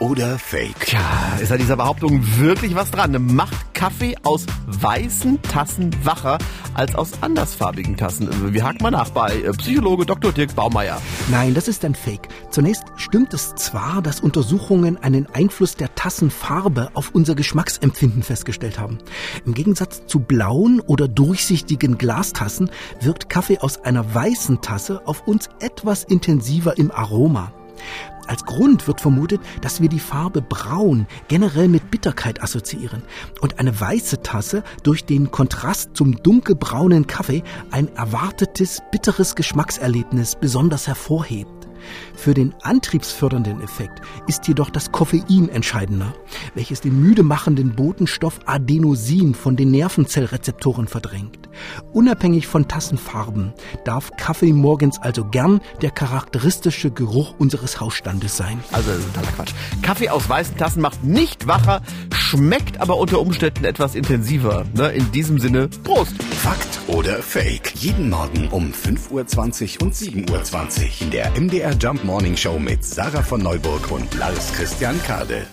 oder Fake? Tja, ist an dieser Behauptung wirklich was dran? Macht Kaffee aus weißen Tassen wacher als aus andersfarbigen Tassen? Wir haken mal nach bei äh, Psychologe Dr. Dirk Baumeier. Nein, das ist ein Fake. Zunächst stimmt es zwar, dass Untersuchungen einen Einfluss der Tassenfarbe auf unser Geschmacksempfinden festgestellt haben. Im Gegensatz zu blauen oder durchsichtigen Glastassen wirkt Kaffee aus einer weißen Tasse auf uns etwas intensiver im Aroma. Als Grund wird vermutet, dass wir die Farbe Braun generell mit Bitterkeit assoziieren und eine weiße Tasse durch den Kontrast zum dunkelbraunen Kaffee ein erwartetes bitteres Geschmackserlebnis besonders hervorhebt. Für den antriebsfördernden Effekt ist jedoch das Koffein entscheidender, welches den müde machenden Botenstoff Adenosin von den Nervenzellrezeptoren verdrängt. Unabhängig von Tassenfarben darf Kaffee morgens also gern der charakteristische Geruch unseres Hausstandes sein. Also, das ist totaler Quatsch. Kaffee aus weißen Tassen macht nicht wacher, schmeckt aber unter Umständen etwas intensiver. Ne? In diesem Sinne, Prost! Fakt oder Fake? Jeden Morgen um 5.20 Uhr und 7.20 Uhr in der MDR Jump Morning Show mit Sarah von Neuburg und Lars Christian Kade.